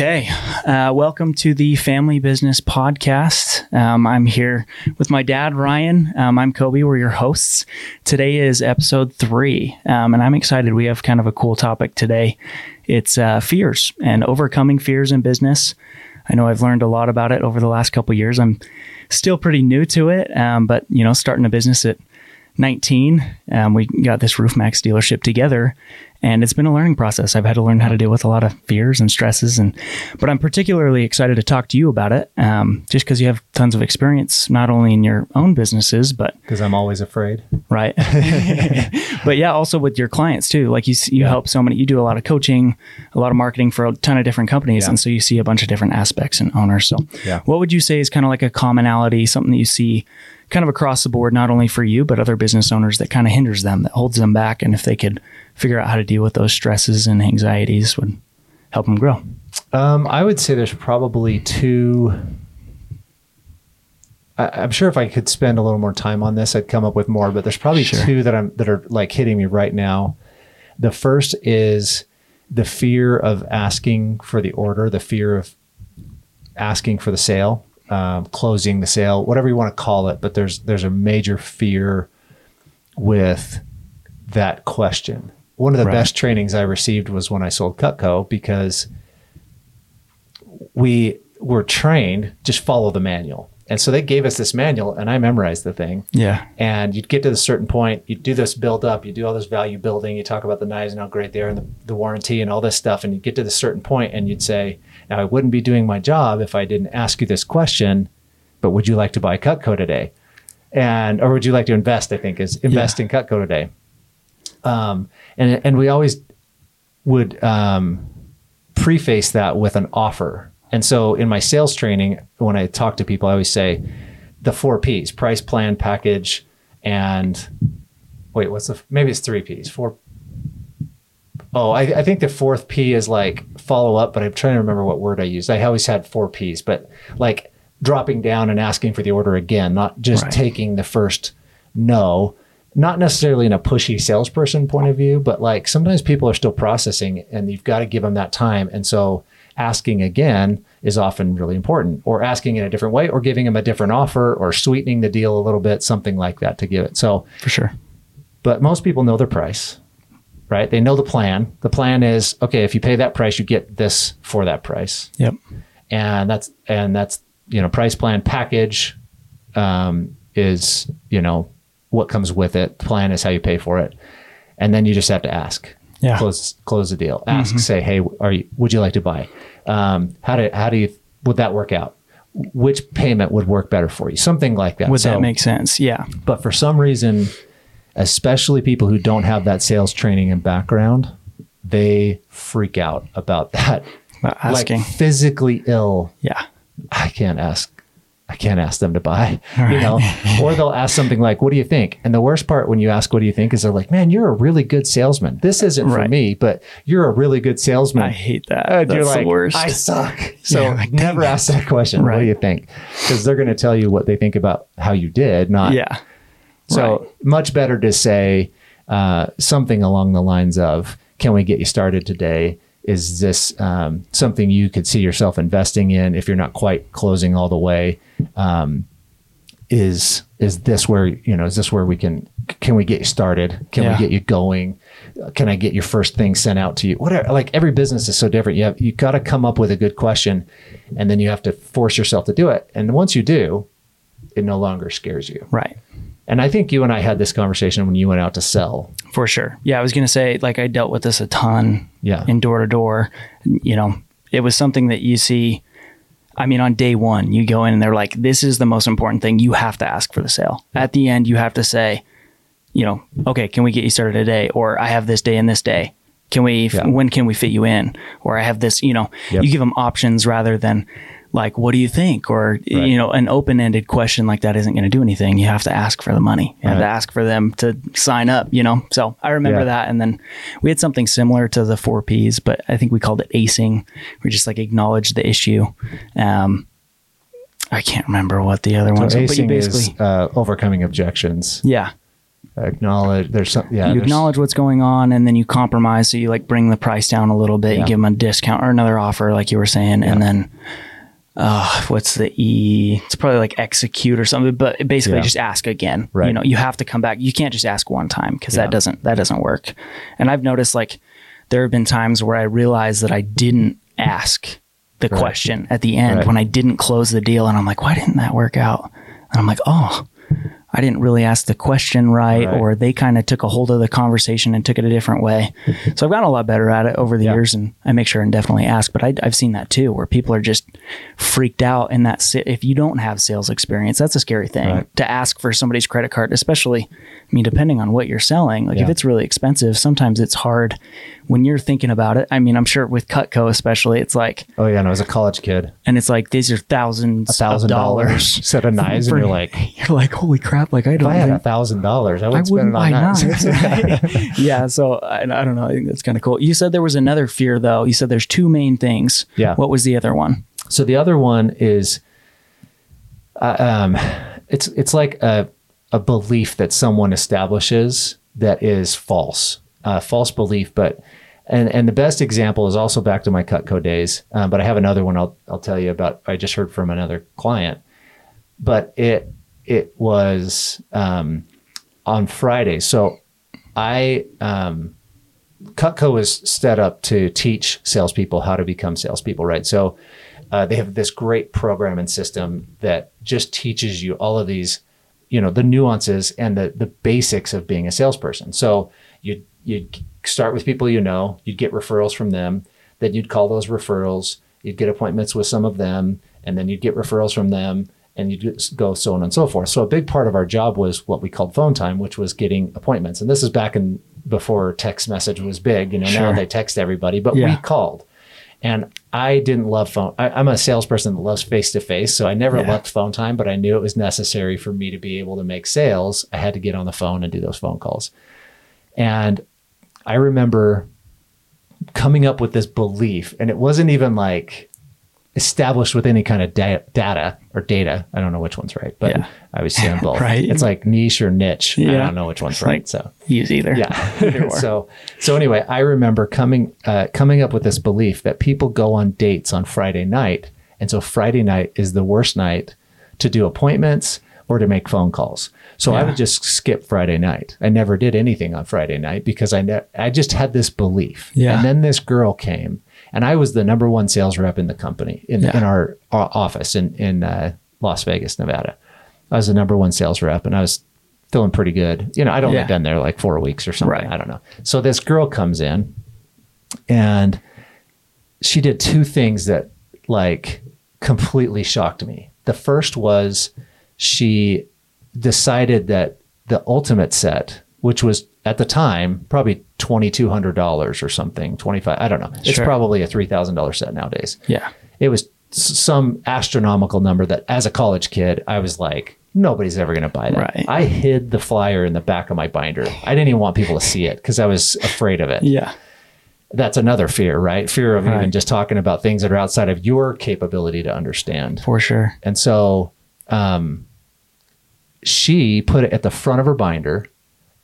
Okay. Uh, welcome to the Family Business Podcast. Um, I'm here with my dad, Ryan. Um, I'm Kobe. We're your hosts. Today is episode three, um, and I'm excited. We have kind of a cool topic today. It's uh, fears and overcoming fears in business. I know I've learned a lot about it over the last couple years. I'm still pretty new to it, um, but you know, starting a business at 19, um, we got this Roof Maxx dealership together, and it's been a learning process. I've had to learn how to deal with a lot of fears and stresses, and but I'm particularly excited to talk to you about it, um, just because you have tons of experience, not only in your own businesses, but because I'm always afraid, right? but yeah, also with your clients too. Like you, you yeah. help so many. You do a lot of coaching, a lot of marketing for a ton of different companies, yeah. and so you see a bunch of different aspects and owners. So, yeah. what would you say is kind of like a commonality, something that you see? Kind of across the board, not only for you, but other business owners that kind of hinders them, that holds them back. And if they could figure out how to deal with those stresses and anxieties, would help them grow. Um, I would say there's probably two. I, am sure if I could spend a little more time on this, I'd come up with more. But there's probably sure. two that I'm that are like hitting me right now. The first is the fear of asking for the order, the fear of asking for the sale um, closing the sale, whatever you want to call it. But there's there's a major fear with that question. One of the right. best trainings I received was when I sold Cutco because we were trained just follow the manual. And so they gave us this manual and I memorized the thing. Yeah. And you'd get to a certain point, you do this build up, you do all this value building, you talk about the knives and how great they are and the, the warranty and all this stuff. And you get to the certain point and you'd say, now, I wouldn't be doing my job if I didn't ask you this question, but would you like to buy Cutco today? And, or would you like to invest? I think is invest yeah. in Cutco today. Um, and, and we always would, um, preface that with an offer. And so in my sales training, when I talk to people, I always say the four P's price, plan, package, and wait, what's the, maybe it's three P's, four, Oh, I, I, think the fourth P is like follow up, but I'm trying to remember what word I used. I always had four P's, but like dropping down and asking for the order again, not just right. taking the first no, not necessarily in a pushy salesperson point of view, but like sometimes people are still processing and you've got to give them that time. And so asking again is often really important or asking in a different way or giving them a different offer or sweetening the deal a little bit, something like that to give it. So for sure. But most people know their price right? They know the plan. The plan is okay. If you pay that price, you get this for that price. Yep. And that's and that's you know price plan package um, is you know what comes with it. Plan is how you pay for it, and then you just have to ask. Yeah. Close close the deal. Ask. Mm-hmm. Say, hey, are you? Would you like to buy? Um, how do how do you would that work out? Which payment would work better for you? Something like that. Would so, that make sense? Yeah. But for some reason especially people who don't have that sales training and background, they freak out about that. asking. Like physically ill. Yeah. I can't ask I can't ask them to buy, right. you know, or they'll ask something like, what do you think? And the worst part when you ask, what do you think is they're like, man, you're a really good salesman. This isn't right. for me, but you're a really good salesman. I hate that. And That's you're like, the worst. I suck. So yeah, never ask that question. Right. What do you think? Because they're going to tell you what they think about how you did, not, yeah. So right. much better to say uh, something along the lines of, "Can we get you started today?" Is this um, something you could see yourself investing in if you're not quite closing all the way? Um, is is this where you know? Is this where we can? Can we get you started? Can yeah. we get you going? Can I get your first thing sent out to you? Whatever. Like every business is so different. You have you got to come up with a good question, and then you have to force yourself to do it. And once you do, it no longer scares you. Right. And I think you and I had this conversation when you went out to sell. For sure. Yeah, I was going to say, like, I dealt with this a ton yeah. in door to door. You know, it was something that you see. I mean, on day one, you go in and they're like, this is the most important thing. You have to ask for the sale. At the end, you have to say, you know, okay, can we get you started today? Or I have this day and this day. Can we, yeah. when can we fit you in? Or I have this, you know, yep. you give them options rather than, like, what do you think? Or, right. you know, an open ended question like that isn't going to do anything. You have to ask for the money. You right. have to ask for them to sign up, you know? So I remember yeah. that. And then we had something similar to the four Ps, but I think we called it acing. We just like acknowledge the issue. Um, I can't remember what the other so ones. Acing but basically, is uh, overcoming objections. Yeah. acknowledge. There's some. Yeah. you acknowledge what's going on and then you compromise so you like bring the price down a little bit you give them a discount or another offer like you were saying and then uh what's the e it's probably like execute or something but basically Yeah. just ask again Right. you know you have to come back you can't just ask one time because Yeah. that doesn't that doesn't work and i've noticed like there have been times where i realized that i didn't ask the Right. question at the end Right. when i didn't close the deal and i'm like why didn't that work out and i'm like oh I didn't really ask the question right, Right. or they kind of took a hold of the conversation and took it a different way. so I've gotten a lot better at it over the Yeah. years, and I make sure and definitely ask. But I, I've seen that too, where people are just freaked out, and that if you don't have sales experience, that's a scary thing Right. to ask for somebody's credit card, especially. I mean, depending on what you're selling, like if it's really expensive, sometimes it's hard when you're thinking about it. I mean, I'm sure with Cutco especially, it's like, Oh yeah, and I was a college kid. and it's like these are thousands A thousand of dollars set of knives, and for- you're like, You're like, holy crap! Like I don't I had a thousand dollars, I would I spend wouldn't it on buy knives. knives. yeah, so I, I don't know. I think that's kind of cool. You said there was another fear, though. You said there's two main things. Yeah. What was the other one? So the other one is, uh, um, it's it's like a a belief that someone establishes that is false, uh, false belief. But and and the best example is also back to my Cutco days. Um, but I have another one I'll I'll tell you about. I just heard from another client, but it it was um, on Friday. So I um, Cutco is set up to teach salespeople how to become salespeople, right? So uh, they have this great program and system that just teaches you all of these, you know, the nuances and the the basics of being a salesperson. So you you start with people you know, you'd get referrals from them, then you'd call those referrals, you'd get appointments with some of them, and then you'd get referrals from them, and you'd go so on and so forth. So a big part of our job was what we called phone time, which was getting appointments. And this is back in before text message was big. You know, now they text everybody, but we called. And I didn't love phone. I, I'm a salesperson that loves face to face, so I never Yeah. loved phone time. But I knew it was necessary for me to be able to make sales. I had to get on the phone and do those phone calls. And I remember coming up with this belief, and it wasn't even like established with any kind of da- data or data. I don't know which one's right, but Yeah. I was saying both. Right. It's like niche or niche. I don't know which one's It's right. like- so Use either. yeah. So so anyway, I remember coming uh, coming up with this belief that people go on dates on Friday night, and so Friday night is the worst night to do appointments or to make phone calls. So I would just skip Friday night. I never did anything on Friday night because I ne- I just had this belief. Yeah. And then this girl came, and I was the number one sales rep in the company in, Yeah. in our, our office in in uh, Las Vegas, Nevada. I was the number one sales rep, and I was feeling pretty good. You know, I'd only Yeah. been there like four weeks or something. Right. I don't know. So this girl comes in, and she did two things that like completely shocked me. The first was she decided that the ultimate set, which was at the time probably twenty two hundred dollars or something, twenty five. I don't know. It's Sure. probably a three thousand dollar set nowadays. Yeah. It was some astronomical number that, as a college kid, I was like, nobody's ever going to buy that. Right. I hid the flyer in the back of my binder. I didn't even want people to see it because I was afraid of it Yeah. that's another fear, right? Fear of even just talking about things that are outside of your capability to understand. For sure. And so um, she put it at the front of her binder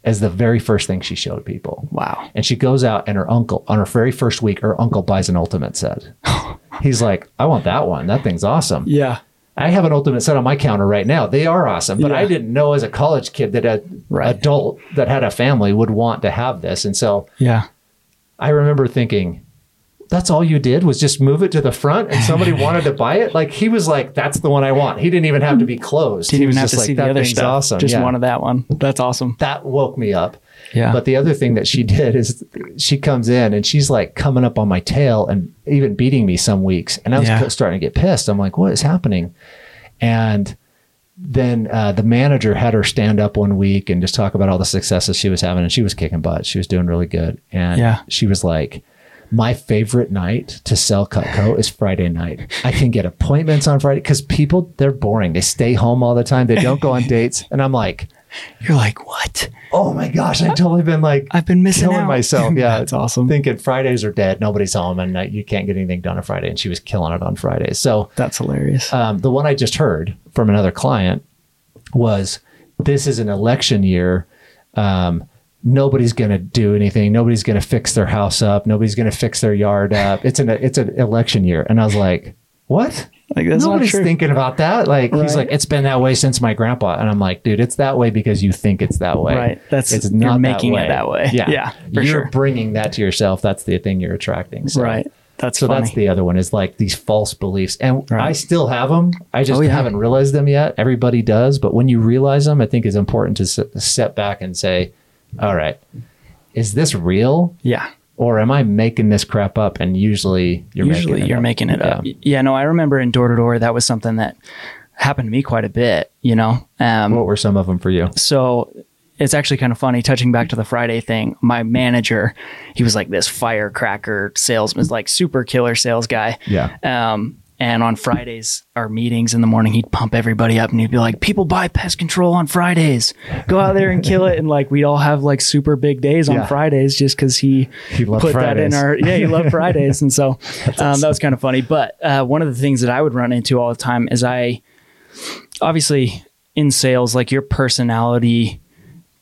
as the very first thing she showed people. Wow. And she goes out and her uncle, on her very first week, her uncle buys an ultimate set. He's like, I want that one. That thing's awesome. Yeah. I have an ultimate set on my counter right now. They are awesome, but Yeah. I didn't know as a college kid that a Right. adult that had a family would want to have this. And so Yeah. I remember thinking, that's all you did was just move it to the front and somebody wanted to buy it. Like he was like, that's the one I want. He didn't even have to be closed. He didn't even was have just to like, see the other stuff. awesome. Just Yeah. wanted that one. That's awesome. that woke me up. Yeah. But the other thing that she did is she comes in and she's like coming up on my tail and even beating me some weeks. And I was Yeah. starting to get pissed. I'm like, what is happening? And then uh, the manager had her stand up one week and just talk about all the successes she was having. And she was kicking butt. She was doing really good. And Yeah. she was like, my favorite night to sell Cutco is Friday night. I can get appointments on Friday because people, they're boring. They stay home all the time. They don't go on dates. And I'm like, You're like, what? oh my gosh, I've totally been like, I've been missing killing out. myself. Yeah, it's awesome. Thinking Fridays are dead, nobody's home, and uh, you can't get anything done on Friday. And she was killing it on Fridays. So That's hilarious. um, the one I just heard from another client was, "This is an election year. um, nobody's going to do anything. Nobody's going to fix their house up. Nobody's going to fix their yard up. It's an it's an election year, and I was like, what? Like that's Nobody's thinking about that. Like he's like, it's been that way since my grandpa, and I'm like, dude, it's that way because you think it's that way. Right. That's- it's you're not making it that way. Yeah, Yeah, you're sure. bringing that to yourself. That's the thing you're attracting. So. right. That's So funny. that's the other one is like these false beliefs. And Right. I still have them. I just Oh, yeah. haven't realized them yet. Everybody does. But when you realize them, I think it's important to s- step back and say, all right, is this real? yeah. Or am I making this crap up? And usually you're Usually making it you're up. making it up. Yeah. Yeah. No, I remember in door to door that was something that happened to me quite a bit. You know. Um, What were some of them for you? so it's actually kind of funny touching back to the friday thing my manager he was like this firecracker salesman like super killer sales guy Yeah. um and on fridays our meetings in the morning he'd pump everybody up and he'd be like people buy pest control on fridays. Go out there and kill it. And like we'd all have like super big days on Yeah. fridays just because he He put that in our yeah he loved fridays. And so um, that was kind of funny. But uh, one of the things that i would run into all the time is i obviously in sales like your personality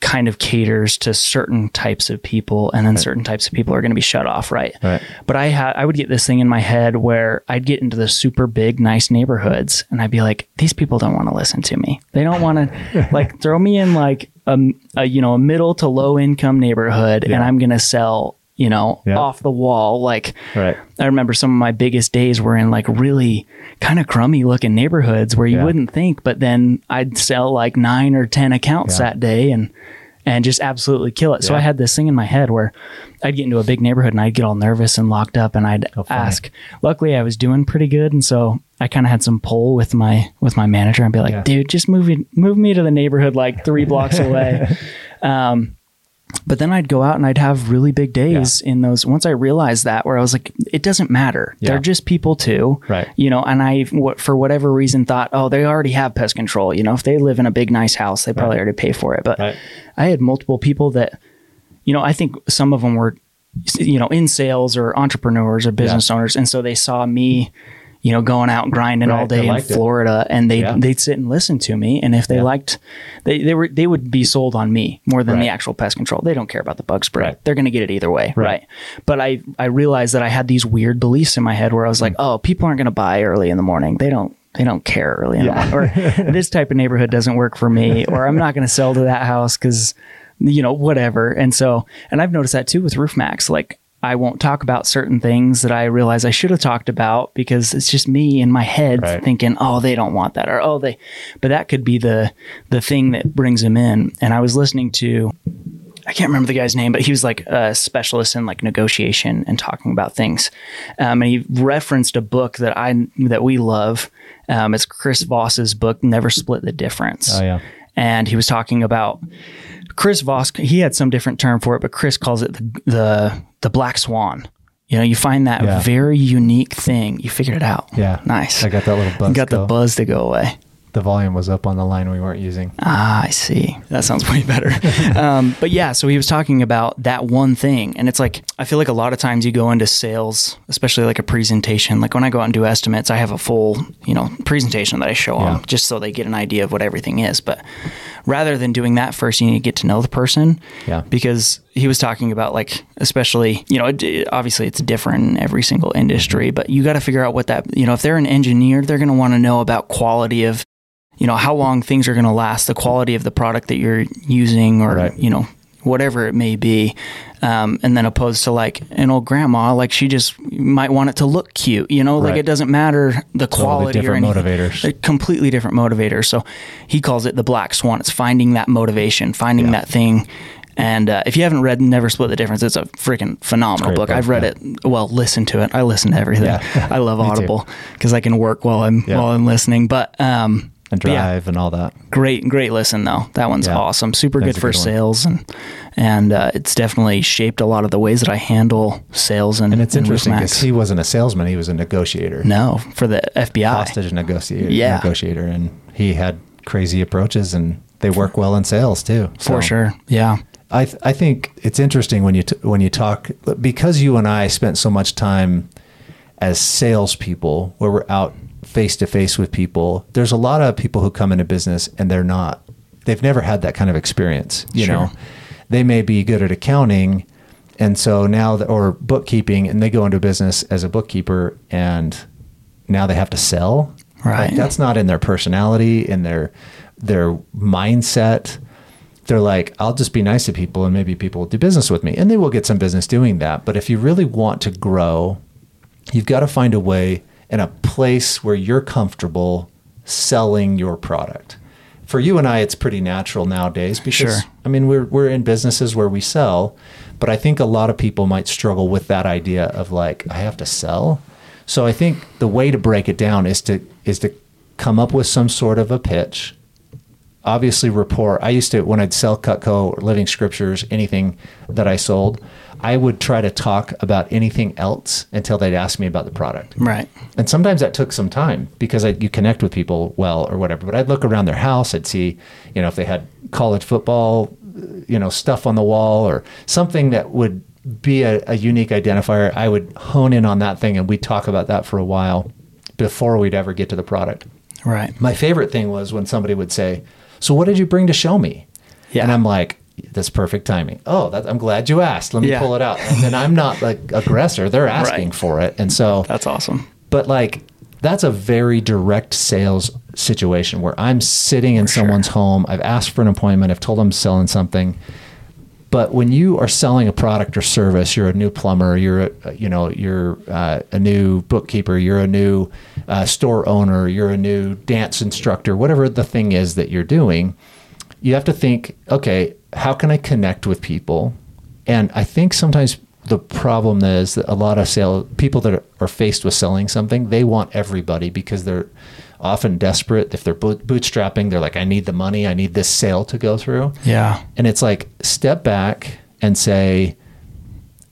kind of caters to certain types of people and then certain types of people are going to be shut off right? Right. but i had i would get this thing in my head where i'd get into the super big nice neighborhoods and i'd be like these people don't want to listen to me. They don't want to like throw me in like a, a you know a middle to low income neighborhood and i'm going to sell you know Yeah. off the wall like Right. I remember some of my biggest days were in like really kind of crummy looking neighborhoods where you Yeah. wouldn't think, but then I'd sell like nine or 10 accounts Yeah. that day and, and just absolutely kill it. So I had this thing in my head where I'd get into a big neighborhood and I'd get all nervous and locked up and I'd Oh, ask, luckily I was doing pretty good. And so I kind of had some pull with my, with my manager and be like, Yeah. dude, just move move me to the neighborhood like three blocks away. Um, but then I'd go out and I'd have really big days in those. Once I realized that, where I was like, it doesn't matter. Yeah. They're just people too, Right. You know. And I, for whatever reason, thought, oh, they already have pest control. You know, if they live in a big nice house, they probably already pay for it. But Right. I had multiple people that, you know, I think some of them were, you know, in sales or entrepreneurs or business owners, and so they saw me. You know, going out and grinding all Right, they day in liked it. Florida, and they Yeah. they'd sit and listen to me. And if they Yeah. liked, they they were they would be sold on me more than the actual pest control. They don't care about the bug spray. Right. They're going to get it either way, right. Right. But I I realized that I had these weird beliefs in my head where I was like, hmm. oh, people aren't going to buy early in the morning. They don't they don't care early in Yeah. the morning. Or this type of neighborhood doesn't work for me. Or I'm not going to sell to that house because you know whatever. And so and I've noticed that too with Roof Maxx. Like I won't talk about certain things that I realize I should have talked about because it's just me in my head Right. thinking, oh, they don't want that, or oh, they. But that could be the the thing that brings them in. And I was listening to I can't remember the guy's name, but he was like a specialist in like negotiation and talking about things. Um, and he referenced a book that I that we love. Um, it's Chris Voss's book, Never Split the Difference. Oh, yeah. And he was talking about Chris Voss. He had some different term for it, but Chris calls it the the, the black swan. You know, you find that Yeah. very unique thing. You figured it out. Yeah. nice. I got that little buzz. got the buzz to go away. The volume was up on the line we weren't using. Ah, I see. That sounds way better. um, but yeah, so he was talking about that one thing. And it's like, I feel like a lot of times you go into sales, especially like a presentation. Like when I go out and do estimates, I have a full, you know, presentation that I show Yeah. them just so they get an idea of what everything is. But rather than doing that first, you need to get to know the person. Yeah. Because he was talking about like, especially, you know, it, obviously it's different in every single industry, but you got to figure out what that, you know, if they're an engineer, they're going to want to know about quality of you know how long things are going to last the quality of the product that you're using or Right. you know whatever it may be um, and then opposed to like an old grandma like she just might want it to look cute you know like it doesn't matter the quality or different anything motivators. They're completely different motivators so he calls it the black swan it's finding that motivation finding Yeah. that thing and uh, if you haven't read Never Split the Difference, it's a freaking phenomenal book. book, I've read yeah. it. Well, listen to it. I listen to everything. Yeah. I love Audible because I can work while I'm while I'm listening. But um, And but yeah, drive and all that. great great listen though that one's Yeah. awesome super good for good one. sales and and uh, it's definitely shaped a lot of the ways that i handle sales and And it's and interesting because he wasn't a salesman; he was a negotiator, no for the fbi hostage negotiator. Yeah. negotiator, and he had crazy approaches, and they work well in sales too. for sure yeah I th- I think it's interesting when you t- when you talk because you and I spent so much time as salespeople where we're out face to face with people. There's a lot of people who come into business and they're not. They've never had that kind of experience, you Sure. know. they may be good at accounting, and so now the, or bookkeeping, and they go into business as a bookkeeper, and now they have to sell. Right. Like, that's not in their personality, in their their mindset. They're like, I'll just be nice to people, and maybe people will do business with me, and they will get some business doing that. But if you really want to grow, you've got to find a way and a place where you're comfortable selling your product. For you and I, it's pretty natural nowadays because Sure. I mean we're we're in businesses where we sell, but I think a lot of people might struggle with that idea of like I have to sell. So I think the way to break it down is to is to come up with some sort of a pitch. Obviously, rapport. I used to when I'd sell Cutco, or Living Scriptures, anything that I sold, I would try to talk about anything else until they'd ask me about the product. Right. And sometimes that took some time because I, you connect with people well or whatever. But I'd look around their house, I'd see, you know, if they had college football, you know, stuff on the wall or something that would be a, a unique identifier. I would hone in on that thing and we'd talk about that for a while before we'd ever get to the product. Right. My favorite thing was when somebody would say, "So what did you bring to show me?" Yeah. And I'm like, "That's perfect timing." Oh, that, I'm glad you asked. Let me Yeah. pull it out. And then I'm not like aggressor; they're asking Right. for it, and so That's awesome. but like that's a very direct sales situation where I'm sitting in sure. someone's home. I've asked for an appointment. I've told them I'm selling something. But when you are selling a product or service, you're a new plumber, you're a, you know, you're uh, a new bookkeeper, you're a new uh, store owner, you're a new dance instructor, whatever the thing is that you're doing, you have to think, okay, how can I connect with people? And I think sometimes the problem is that a lot of sale people that are, faced with selling something, they want everybody because they're often desperate. If they're bootstrapping, they're like, I need the money, I need this sale to go through. Yeah. And it's like step back and say,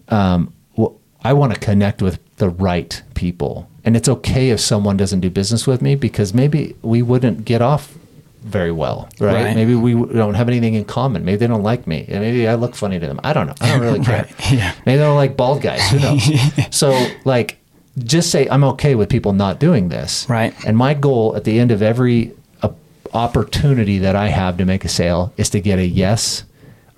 um, well, I want to connect with the right people. And it's okay if someone doesn't do business with me because maybe we wouldn't get off very well, right? Right. Maybe we don't have anything in common. Maybe they don't like me. And maybe I look funny to them. I don't know. I don't really care. Right. Yeah. Maybe they don't like bald guys. Who knows? so, like, just say, I'm okay with people not doing this. Right. And my goal at the end of every uh, opportunity that I have to make a sale is to get a yes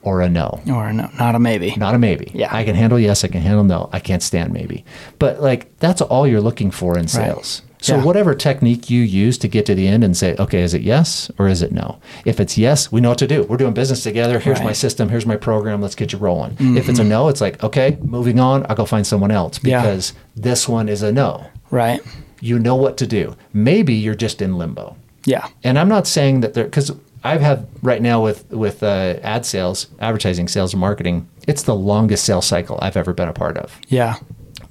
or a no. Or no, not a maybe. Not a maybe. Yeah. I can handle yes, I can handle no. I can't stand maybe. But like that's all you're looking for in sales. So Yeah. whatever technique you use to get to the end and say, okay, is it yes or is it no? If it's yes, we know what to do. We're doing business together. Here's my Right. Mm-hmm. system. Here's my program. Let's get you rolling. If it's a no, it's like, okay, moving on. I'll go find someone else Yeah. because this one is a no. Right. You know what to do. Maybe you're just in limbo Yeah. and I'm not saying that there because I've had right now with with uh, ad sales, advertising sales, and marketing. It's the longest sales cycle I've ever been a part of. Yeah.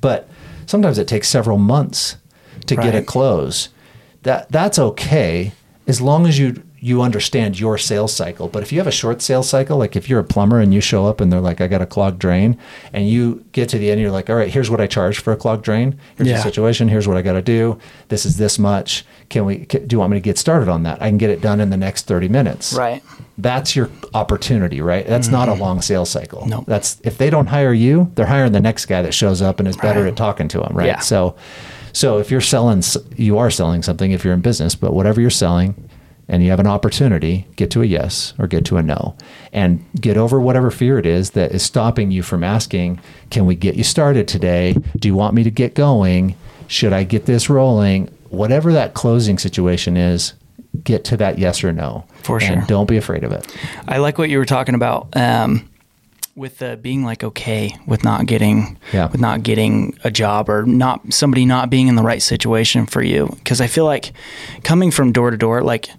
But sometimes it takes several months to get a close. That that's okay as long as you you understand your sales cycle. But if you have a short sales cycle, like if you're a plumber and you show up and they're like, I got a clogged drain, and you get to the end, you're like, all right, here's what I charge for a clogged drain. Here's Yeah. the situation. Here's what I got to do. This is this much. Can we? Can, do you want me to get started on that? I can get it done in the next 30 minutes. Right. That's your opportunity, right? That's not a long sales cycle. Mm-hmm. No. That's if they don't hire you, they're hiring the next guy that shows up and is better Right. at talking to them, right? Yeah. So, so if you're selling, you are selling something if you're in business, but whatever you're selling, and you have an opportunity, get to a yes or get to a no, and get over whatever fear it is that is stopping you from asking, "Can we get you started today? Do you want me to get going? Should I get this rolling?" Whatever that closing situation is, get to that yes or no. For And sure. Don't be afraid of it. I like what you were talking about um, with the being like okay with not getting Yeah. with not getting a job or not somebody not being in the right situation for you because I feel like coming from door to door like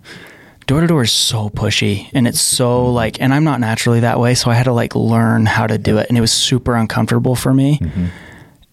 door to door is so pushy and it's so mm-hmm. like and I'm not naturally that way so I had to like learn how to do it and it was super uncomfortable for me. Mm-hmm.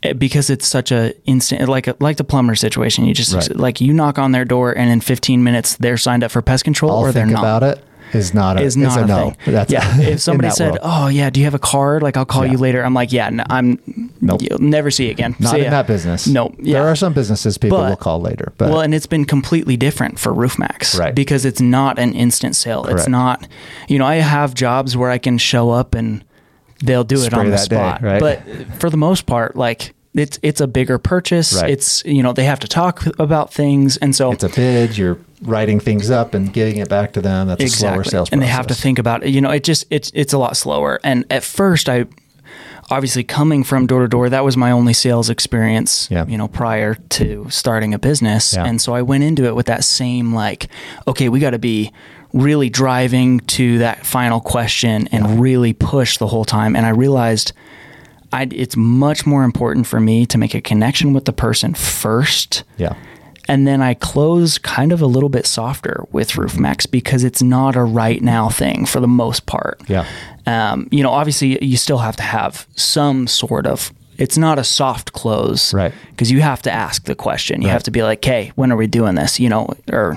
It- because it's such a instant like a, like the plumber situation you just Right. like you knock on their door and in 15 minutes they're signed up for pest control All or they're not about it is not a is not a, a, no. thing. That's yeah. If somebody said, world. "Oh yeah, do you have a card? Like I'll call Yeah. you later," I'm like, "Yeah, n- I'm. Nope. You'll never see you again." not in ya." that business. No, yeah. There are some businesses people But- will call later, but well, and it's been completely different for Roof Maxx, Right. Because it's not an instant sale. Correct. It's not, you know, I have jobs where I can show up and they'll do it on the that day, spot. right? But for the most part, like it's it's a bigger purchase. Right. It's you know they have to talk about things, and so it's a bid. You're writing things up and giving it back to them. That's a slower sales process. and they have to think about it. You know, it just it's it's a lot slower. And at first, I obviously coming from door to door, that was my only sales experience. Yeah. You know, prior to starting a business, Yeah. and so I went into it with that same like, okay, we got to be really driving to that final question and really push the whole time. And I realized. I, it's much more important for me to make a connection with the person first Yeah. And then I close kind of a little bit softer with Roof Maxx because it's not a right now thing for the most part. Yeah. Um, you know, obviously you still have to have some sort of. It's not a soft close, Right. Because you have to ask the question. You Right. have to be like, "Hey, when are we doing this?" You know, or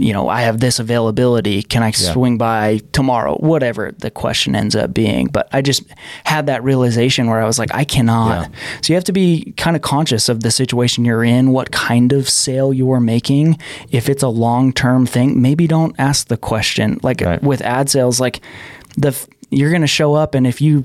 you know, I have this availability. Can I swing by tomorrow? Whatever the question ends up being. But I just had that realization where I was like, I cannot. Yeah. So you have to be kind of conscious of the situation you're in, what kind of sale you're making. If it's a long term thing, maybe don't ask the question. Like Right. with ad sales, like the you're going to show up, and if you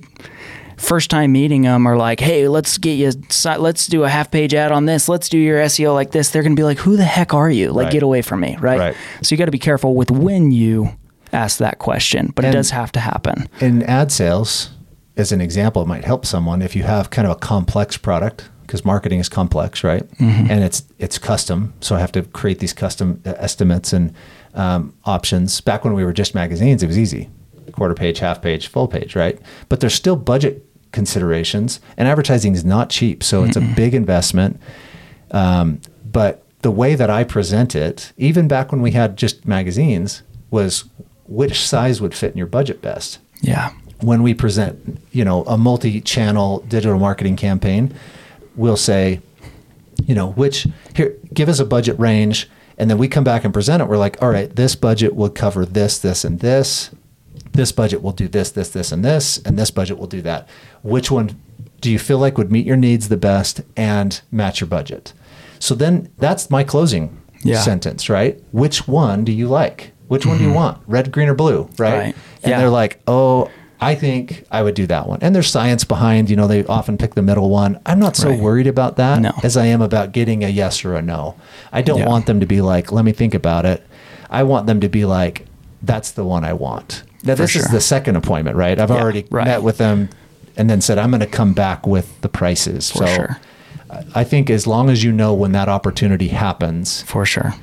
first time meeting them are like, hey, let's get you, let's do a half page ad on this, let's do your SEO like this, they're going to be like, who the heck are you? Like, Right. get away from me, right? Right. So you got to be careful with when you ask that question, but And- it does have to happen. in ad sales, as an example, it might help someone if you have kind of a complex product because marketing is complex, right? And it's it's custom, so I have to create these custom uh, estimates and um, options. Back when we were just magazines, it was easy: quarter page, half page, full page, right? But there's still budget considerations, and advertising is not cheap, so it's a big investment. Um, but the way that I present it, even back when we had just magazines, was which size would fit in your budget best Yeah. when we present, you know, a multi-channel digital marketing campaign, we'll say, you know, which here, give us a budget range, and then we come back and present it. We're like, all right, this budget will cover this, this, and this. This budget will do this, this, this, and this, and this budget will do that. Which one do you feel like would meet your needs the best and match your budget? So then that's my closing Yeah. sentence, right? Which one do you like? Which one do you mm-hmm. want? Red, green, or blue, right? Right. And Yeah. they're like, oh, I think I would do that one. And there's science behind, you know, they often pick the middle one. I'm not so Right. worried about that No. as I am about getting a yes or a no. I don't Yeah. want them to be like, let me think about it. I want them to be like, that's the one I want. Now, this is the second appointment, right? I've Yeah, already right. met with them and then said, I'm going to come back with the prices. For so sure. I- think as long as you know when that opportunity happens, For sure.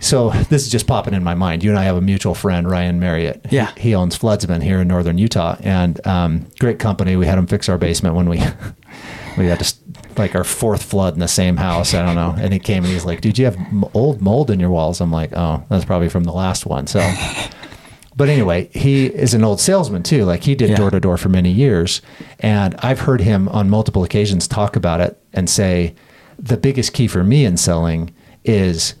so this is just popping in my mind. You and I have a mutual friend, Ryan Marriott. Yeah. He, owns Floodsman here in northern Utah, and um, great company. We had him fix our basement when we we had to like our fourth flood in the same house. I don't know. And he came and he's like, "Dude, you have old mold in your walls." I'm like, "Oh, that's probably from the last one." So. But anyway, he is an old salesman too. Like he did door to door for many years. And I've heard him on multiple occasions talk about it and say the biggest key for me in selling is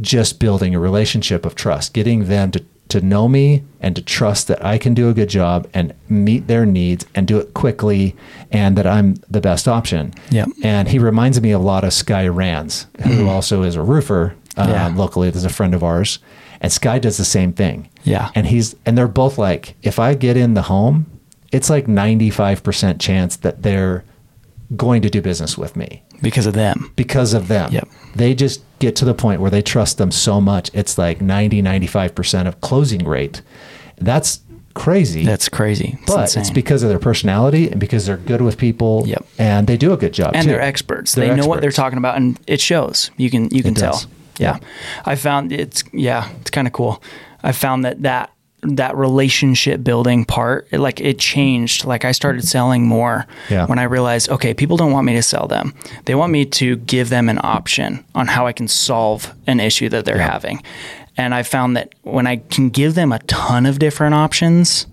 just building a relationship of trust, getting them to, to know me and to trust that I can do a good job and meet their needs and do it quickly and that I'm the best option. Yep. And he reminds me a lot of Sky Rands, who also is a roofer um, Yeah. locally. There's a friend of ours. And Sky does the same thing. Yeah. And he's and they're both like, if I get in the home, it's like 95% chance that they're going to do business with me Because of them. because of them. Yep. They just get to the point where they trust them so much. It's like 90, 95% of closing rate. That's crazy. That's crazy. It's but it's because of their personality and because they're good with people Yep. and they do a good job and too. they're experts. They're they know what they're talking about, and it shows. You can you can tell. Yeah. I found it's yeah, it's kind of cool. I found that that that relationship building part, it, like it changed. Like I started selling more Yeah. when I realized, okay, people don't want me to sell them. They want me to give them an option on how I can solve an issue that they're Yeah. having. And I found that when I can give them a ton of different options,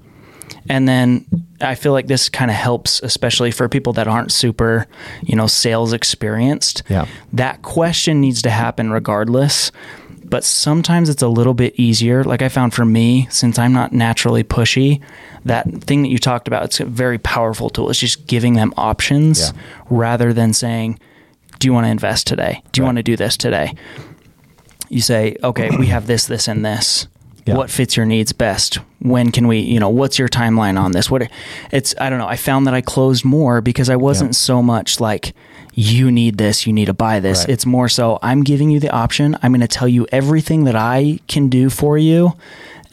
and then I feel like this kind of helps, especially for people that aren't super, you know, sales experienced. Yeah. That question needs to happen regardless. But sometimes it's a little bit easier. Like I found for me, since I'm not naturally pushy, that thing that you talked about, it's a very powerful tool. It's just giving them options Yeah. rather than saying, Do you want to invest today? Do you Right. want to do this today? You say, Okay, we have this, this, and this Yeah. what fits your needs best when can we you know what's your timeline on this what it's i don't know i found that i closed more because i wasn't so much like you need this, you need to buy this. Right. It's more so I'm giving you the option. I'm going to tell you everything that I can do for you.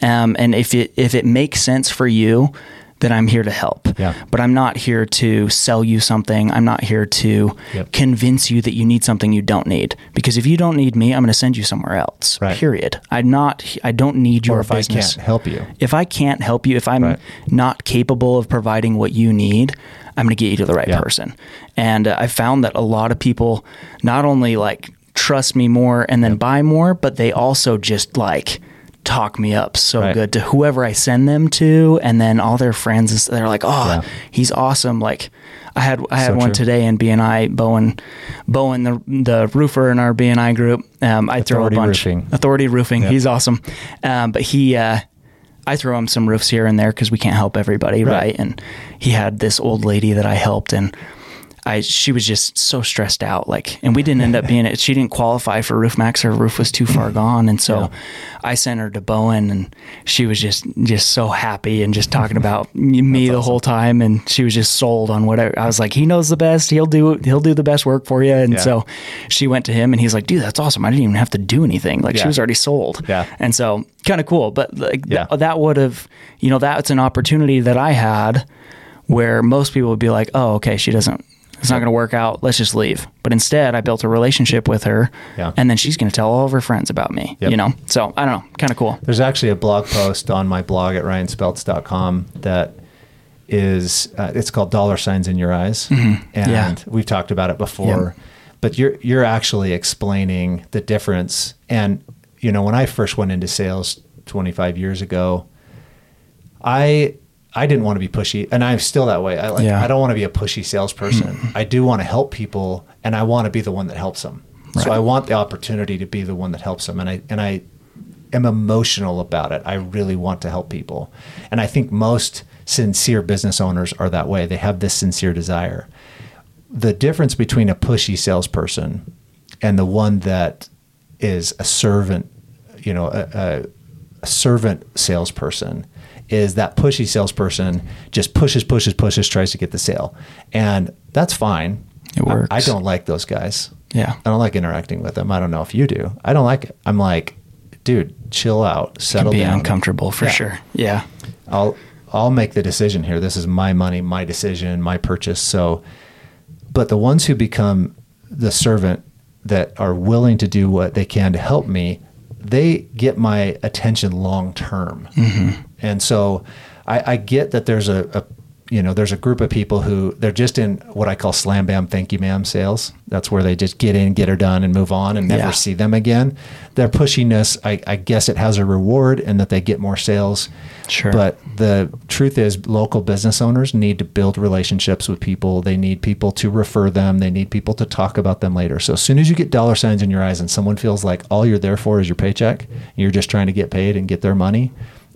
Um, and if it if it makes sense for you, then I'm here to help. Yeah. But I'm not here to sell you something. I'm not here to Yep. convince you that you need something you don't need. Because if you don't need me, I'm going to send you somewhere else. Right. Period. I'm not. I don't need your or if business. I can't help you. If I can't help you, if I'm Right. not capable of providing what you need, I'm going to get you to the right Yeah. person. And uh, I found that a lot of people not only like trust me more and then buy more, but they also just like talk me up so Right. good to whoever I send them to, and then all their friends. is- They're like, "Oh, Yeah. he's awesome!" Like I had I had So one true. today in BNI. Bowen, Bowen, the the roofer in our BNI group. Um, I throw a bunch. Roofing. Authority Roofing. Yeah. He's awesome. Um, but he. Uh, I throw him some roofs here and there because we can't help everybody, right. Right. And he had this old lady that I helped, and I she was just so stressed out. Like, and we didn't end up being it. She didn't qualify for Roof Maxx. Her roof was too far gone, and so I sent her to Bowen, and she was just just so happy and just talking about me the whole time, and she was just sold on whatever. I was like, he knows the best. He'll do he'll do the best work for you, and Yeah. so she went to him, and he's like, dude, that's awesome. I didn't even have to do anything. Like, she was already sold. Yeah. And so kind of cool, but like th- that would have, you know, that's an opportunity that I had where most people would be like, oh, okay, she doesn't, it's not going to work out. Let's just leave. But instead, I built a relationship with her, Yeah. and then she's going to tell all of her friends about me. Yep. You know, so I don't know, kind of cool. There's actually a blog post on my blog at ryanspeltz.com that is uh, it's called dollar signs in your eyes and Mm-hmm. Yeah. we've talked about it before but you're you're actually explaining the difference and you know when I first went into sales 25 years ago I I didn't want to be pushy and I'm still that way I like Yeah. I don't want to be a pushy salesperson mm-hmm. I do want to help people and I want to be the one that helps them so I want the opportunity to be the one that helps them and I and I am emotional about it. I really want to help people. And I think most sincere business owners are that way. They have this sincere desire. The difference between a pushy salesperson and the one that is a servant, you know, a, a, a servant salesperson is that pushy salesperson just pushes, pushes, pushes, tries to get the sale. And that's fine. It works. I don't like those guys. Yeah. I don't like interacting with them. I don't know if you do. I don't like it. I'm like, dude, chill out, Can settle be down. uncomfortable for Yeah. sure. Yeah. I'll I'll make the decision here. This is my money, my decision, my purchase. So, but the ones who become the servant that are willing to do what they can to help me, they get my attention long term. Mm-hmm. And so, I, I get that there's a, a you know there's a group of people who they're just in what I call slam bam thank you ma'am sales. That's where they just get in, get her done, and move on, and never Yeah. see them again. Their pushiness, I, I guess, it has a reward, and that they get more sales. Sure. But the truth is, local business owners need to build relationships with people. They need people to refer them. They need people to talk about them later. So as soon as you get dollar signs in your eyes and someone feels like all you're there for is your paycheck, you're just trying to get paid and get their money,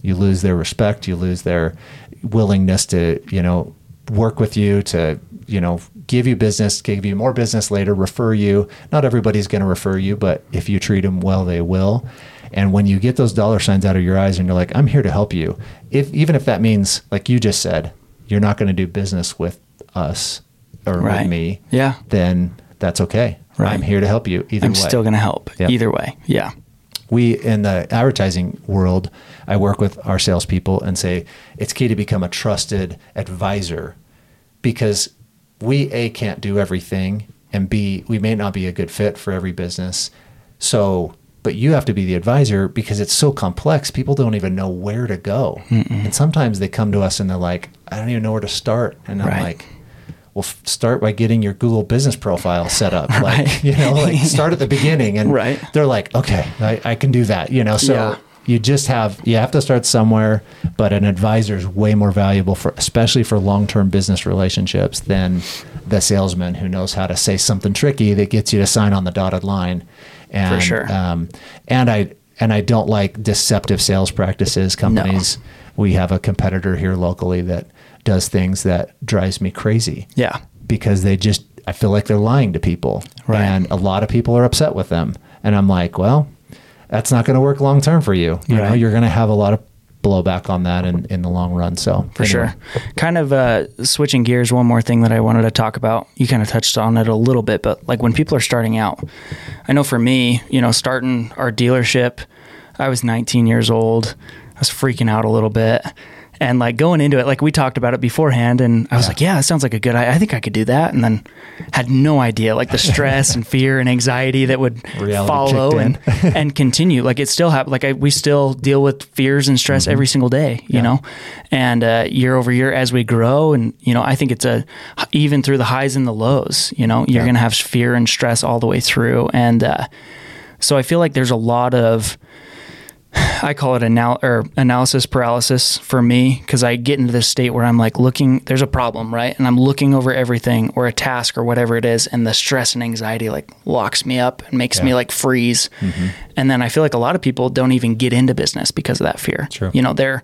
you lose their respect. You lose their willingness to, you know, work with you to, you know, give you business, give you more business later, refer you. Not everybody's going to refer you, but if you treat them well, they will. And when you get those dollar signs out of your eyes and you're like, I'm here to help you, if even if that means, like you just said, you're not going to do business with us or Right. with me, Yeah. then that's okay. Right. I'm here to help you either I'm way. still going to help Yeah. either way. Yeah. we in the advertising world, I work with our salespeople and say it's key to become a trusted advisor because we a can't do everything and b we may not be a good fit for every business. So, but you have to be the advisor because it's so complex. People don't even know where to go, and sometimes they come to us and they're like, "I don't even know where to start," and I'm Right. like. Well, f- start by getting your Google business profile set up. Like, Right. you know, like start at the beginning and Right. they're like, okay, I, I can do that, you know. So Yeah. You just have you have to start somewhere, but an advisor is way more valuable for especially for long term business relationships than the salesman who knows how to say something tricky that gets you to sign on the dotted line. And sure. um, and I and I don't like deceptive sales practices. Companies we have a competitor here locally that does things that drives me crazy Yeah. because they just I feel like they're lying to people. Right. And a lot of people are upset with them. And I'm like, well, that's not going to work long term for you. You know, you're going to have a lot of blowback on that in, in the long run. So for anyway. sure. Kind of uh, switching gears, one more thing that I wanted to talk about. You kind of touched on it a little bit, but like when people are starting out, I know for me, you know, starting our dealership, I was 19 years old. I was freaking out a little bit and like going into it, like we talked about it beforehand, and I was yeah. like, yeah, that sounds like a good. I, I think I could do that, and then had no idea like the stress and fear and anxiety that would Reality follow and and continue. Like it still happens. Like I, we still deal with fears and stress mm-hmm. every single day, you yeah. know, and uh, year over year as we grow, and you know, I think it's a even through the highs and the lows. You know, you're yeah. gonna have fear and stress all the way through, and uh, so I feel like there's a lot of I call it anal- or analysis paralysis for me because I get into this state where I'm like looking, there's a problem, right? And I'm looking over everything or a task or whatever it is, and the stress and anxiety like locks me up and makes yeah. me like freeze. Mm-hmm. And then I feel like a lot of people don't even get into business because of that fear. True. You know, they're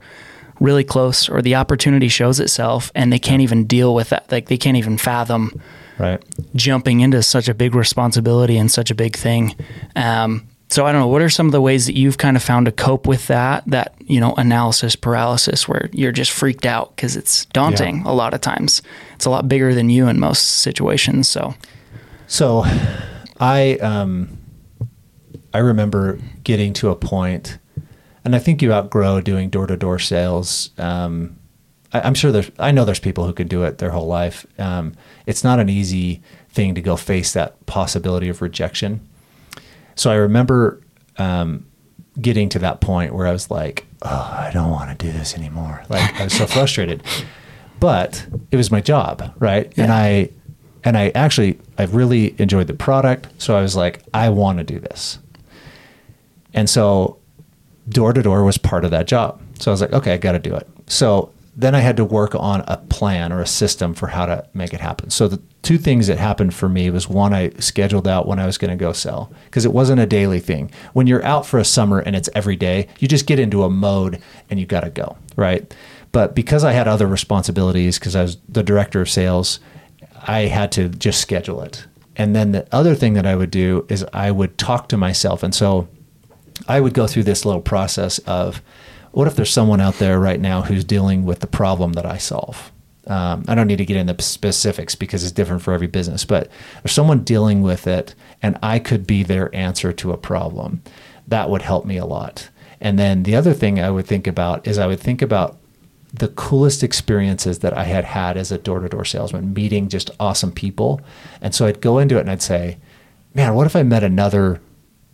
really close or the opportunity shows itself and they can't even deal with that. Like they can't even fathom right jumping into such a big responsibility and such a big thing. Um, so I don't know. What are some of the ways that you've kind of found to cope with that? That you know, analysis paralysis, where you're just freaked out because it's daunting. Yeah. A lot of times, it's a lot bigger than you in most situations. So, so I um, I remember getting to a point, and I think you outgrow doing door to door sales. Um, I, am sure there's. I know there's people who can do it their whole life. Um, it's not an easy thing to go face that possibility of rejection so I remember um, getting to that point where I was like, oh, I don't want to do this anymore. Like I was so frustrated, but it was my job, right? Yeah. And I, and I actually, I really enjoyed the product. So I was like, I want to do this. And so door to door was part of that job. So I was like, okay, I got to do it. So then I had to work on a plan or a system for how to make it happen. So the two things that happened for me was one, I scheduled out when I was going to go sell because it wasn't a daily thing. When you're out for a summer and it's every day, you just get into a mode and you got to go, right? But because I had other responsibilities, because I was the director of sales, I had to just schedule it. And then the other thing that I would do is I would talk to myself. And so I would go through this little process of, what if there's someone out there right now who's dealing with the problem that I solve? Um, I don't need to get into specifics because it's different for every business, but there's someone dealing with it and I could be their answer to a problem. That would help me a lot. And then the other thing I would think about is I would think about the coolest experiences that I had had as a door to door salesman, meeting just awesome people. And so I'd go into it and I'd say, man, what if I met another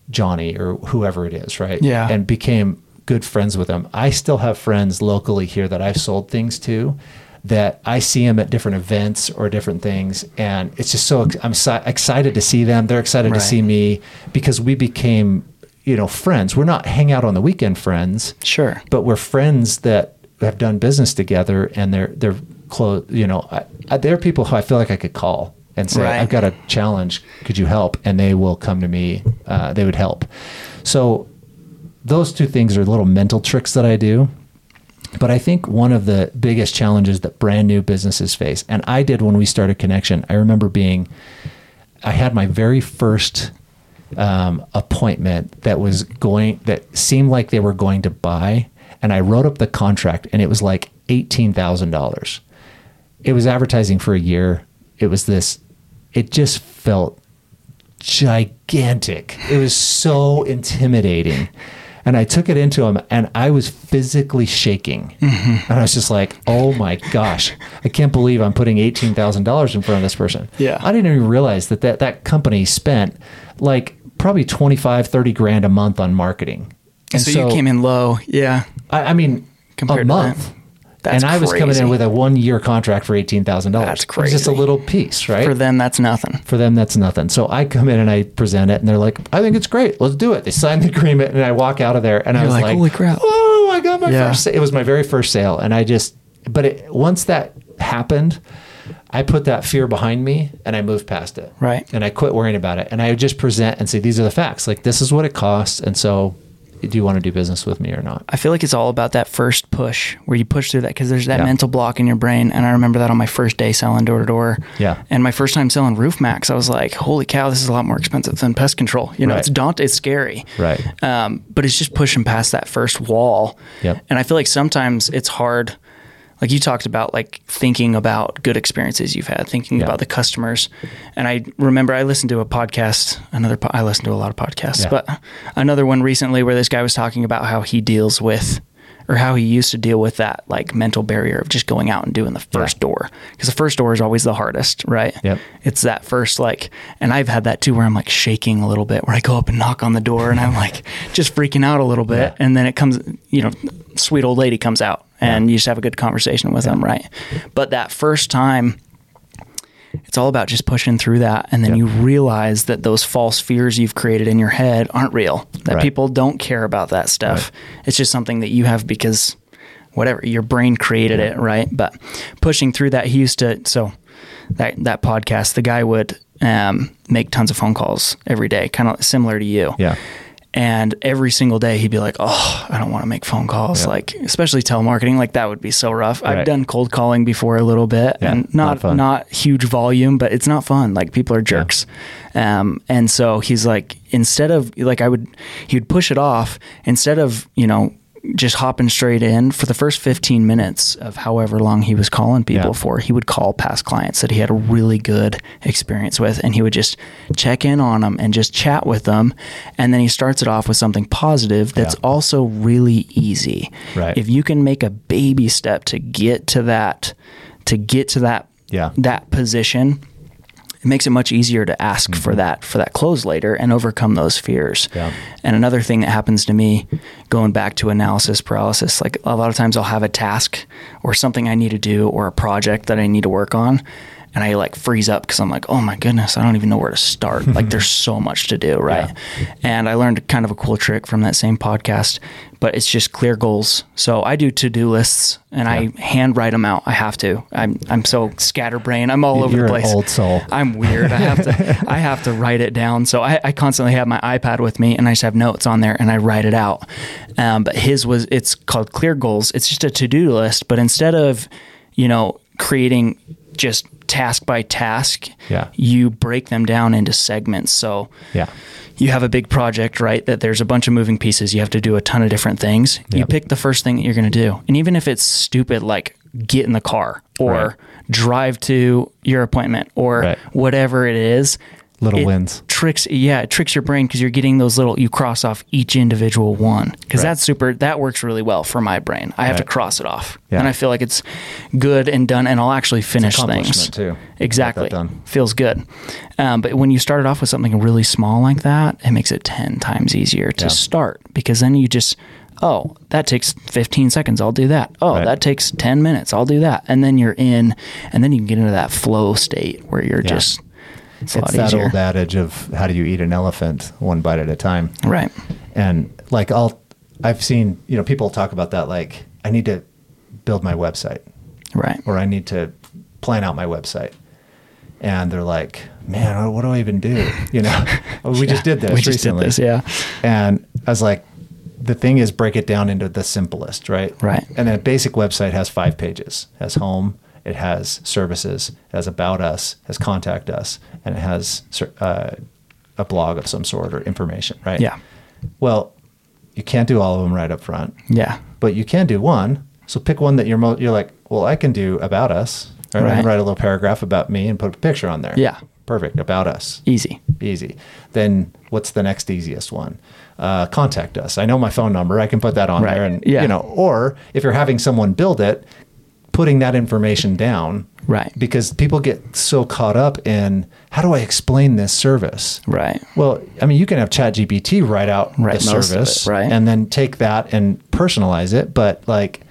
Johnny or whoever it is, right? Yeah. And became good friends with them. I still have friends locally here that I've sold things to that I see them at different events or different things, and it's just so I'm so excited to see them. They're excited right. to see me because we became, you know, friends. We're not hang out on the weekend friends, sure, but we're friends that have done business together, and they're they're close. You know, I, I, they're people who I feel like I could call and say, right. "I've got a challenge. Could you help?" And they will come to me. Uh, they would help. So those two things are little mental tricks that I do. But I think one of the biggest challenges that brand new businesses face, and I did when we started Connection, I remember being, I had my very first um, appointment that was going, that seemed like they were going to buy. And I wrote up the contract and it was like $18,000. It was advertising for a year. It was this, it just felt gigantic. It was so intimidating. And I took it into him and I was physically shaking. Mm-hmm. And I was just like, oh my gosh, I can't believe I'm putting $18,000 in front of this person. Yeah. I didn't even realize that that, that company spent like probably 25, 30 grand a month on marketing. And so, so you came in low. Yeah. I, I mean, Compared a month. That's and I was coming in with a one year contract for eighteen thousand dollars. That's crazy. It's just a little piece, right? For them, that's nothing. For them, that's nothing. So I come in and I present it, and they're like, "I think it's great. Let's do it." They sign the agreement, and I walk out of there, and You're I was like, "Holy crap! Oh, I got my yeah. first." It was my very first sale, and I just, but it, once that happened, I put that fear behind me and I moved past it. Right. And I quit worrying about it. And I would just present and say, these are the facts. Like, this is what it costs. And so do you want to do business with me or not? I feel like it's all about that first push where you push through that because there's that Yeah. mental block in your brain. And I remember that on my first day selling door to door. Yeah. And my first time selling Roof Maxx, I was like, holy cow, this is a lot more expensive than pest control. You know, Right. it's daunting, it's scary. Right. Um, but it's just pushing past that first wall. Yep. And I feel like sometimes it's hard. Like you talked about, like thinking about good experiences you've had, thinking Yeah. about the customers. And I remember I listened to a podcast, another, po- I listened to a lot of podcasts, Yeah. but another one recently where this guy was talking about how he deals with, or how he used to deal with that like mental barrier of just going out and doing the first Yeah. door. Because the first door is always the hardest, right? Yep. It's that first like, and I've had that too where I'm like shaking a little bit, where I go up and knock on the door and I'm like just freaking out a little bit, and then it comes, you know, sweet old lady comes out, and you just have a good conversation with them, right? But that first time, it's all about just pushing through that, and then Yep. you realize that those false fears you've created in your head aren't real. That Right. people don't care about that stuff. It's just something that you have because whatever your brain created it, right? But pushing through that, he used to so that that podcast, the guy would um, make tons of phone calls every day, kind of similar to you. Yeah. And every single day he'd be like, "Oh, I don't want to make phone calls." Yeah. Like, especially telemarketing, like that would be so rough. I've done cold calling before a little bit, Yeah, and not not not huge volume, but it's not fun. Like people are jerks. Um, and so he's like, instead of like I would, he would push it off instead of you know just hopping straight in for the first 15 minutes of however long he was calling people Yeah. for he would call past clients that he had a really good experience with and he would just check in on them and just chat with them and then he starts it off with something positive that's Yeah. also really easy Right. if you can make a baby step to get to that to get to that Yeah. that position it makes it much easier to ask for mm-hmm. that for that close later and overcome those fears Yeah. and another thing that happens to me going back to analysis paralysis like a lot of times i'll have a task or something i need to do or a project that i need to work on and i like freeze up because i'm like oh my goodness i don't even know where to start like there's so much to do right and i learned kind of a cool trick from that same podcast but it's just clear goals so i do to-do lists and i handwrite them out i have to i'm, I'm so scatterbrained i'm all over You're the place old soul. I'm weird. I have to I have to write it down. So I, I constantly have my iPad with me and I just have notes on there and I write it out. Um, but his was it's called Clear Goals. It's just a to do list, but instead of you know creating just task by task, Yeah. you break them down into segments. So Yeah. you have a big project, right? That there's a bunch of moving pieces. You have to do a ton of different things. You pick the first thing that you're going to do. And even if it's stupid, like get in the car or Right. drive to your appointment or Right. whatever it is, Little it wins. Tricks, yeah, it tricks your brain because you're getting those little, you cross off each individual one. Because Right. that's super, that works really well for my brain. I have to cross it off. Yeah. And I feel like it's good and done, and I'll actually finish things. too. Exactly. Feels good. Um, but when you start it off with something really small like that, it makes it 10 times easier to Yeah. start because then you just, oh, that takes 15 seconds. I'll do that. Oh, Right. that takes 10 minutes. I'll do that. And then you're in, and then you can get into that flow state where you're Yeah. just, it's It's that easier. old adage of how do you eat an elephant one bite at a time. right. And like I'll I've seen, you know, people talk about that like I need to build my website Right. or I need to plan out my website. And they're like, "Man, what do I even do?" You know, "Oh, we just did this We just did recently. this, yeah. And I was like, the thing is break it down into the simplest, right? Right. And a basic website has five pages. Has home, it has services, it has about us, has contact us, and it has uh, a blog of some sort or information, right? Yeah. Well, you can't do all of them right up front, Yeah. but you can do one. So pick one that you're mo- you're like, well, I can do about us. Right? I can write a little paragraph about me and put a picture on there. Yeah. Perfect. About us Easy. easy. Then what's the next easiest one? Uh, contact us. I know my phone number. I can put that on Right. there, and Yeah. you know. Or if you're having someone build it, putting that information down, Right. Because people get so caught up in how do I explain this service? Right. Well, I mean, you can have ChatGPT write out Right, the it, service, right. and then take that and personalize it. But like,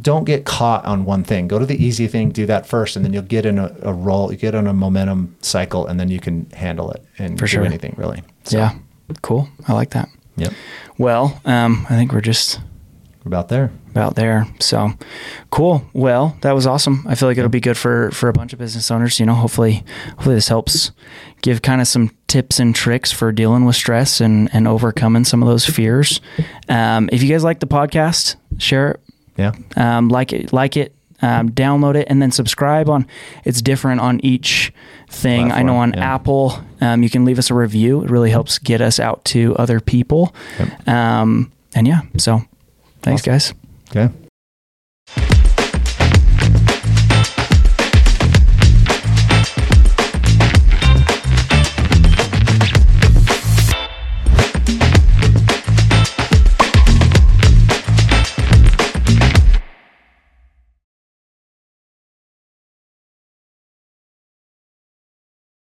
don't get caught on one thing. Go to the easy thing, do that first, and then you'll get in a, a roll, you get on a momentum cycle, and then you can handle it and For do sure. anything really. So, Yeah. Cool. I like that. Yep. Well, um, I think we're just about there. about there. So cool. Well, that was awesome. I feel like it'll be good for for a bunch of business owners. You know, hopefully, hopefully this helps give kind of some tips and tricks for dealing with stress and and overcoming some of those fears. Um, if you guys like the podcast, share it, Yeah. um, like it, like it. Um, download it and then subscribe on. It's different on each thing. I know on yeah. Apple, um, you can leave us a review. It really helps get us out to other people. Um, and yeah, so thanks, Awesome. guys. Okay.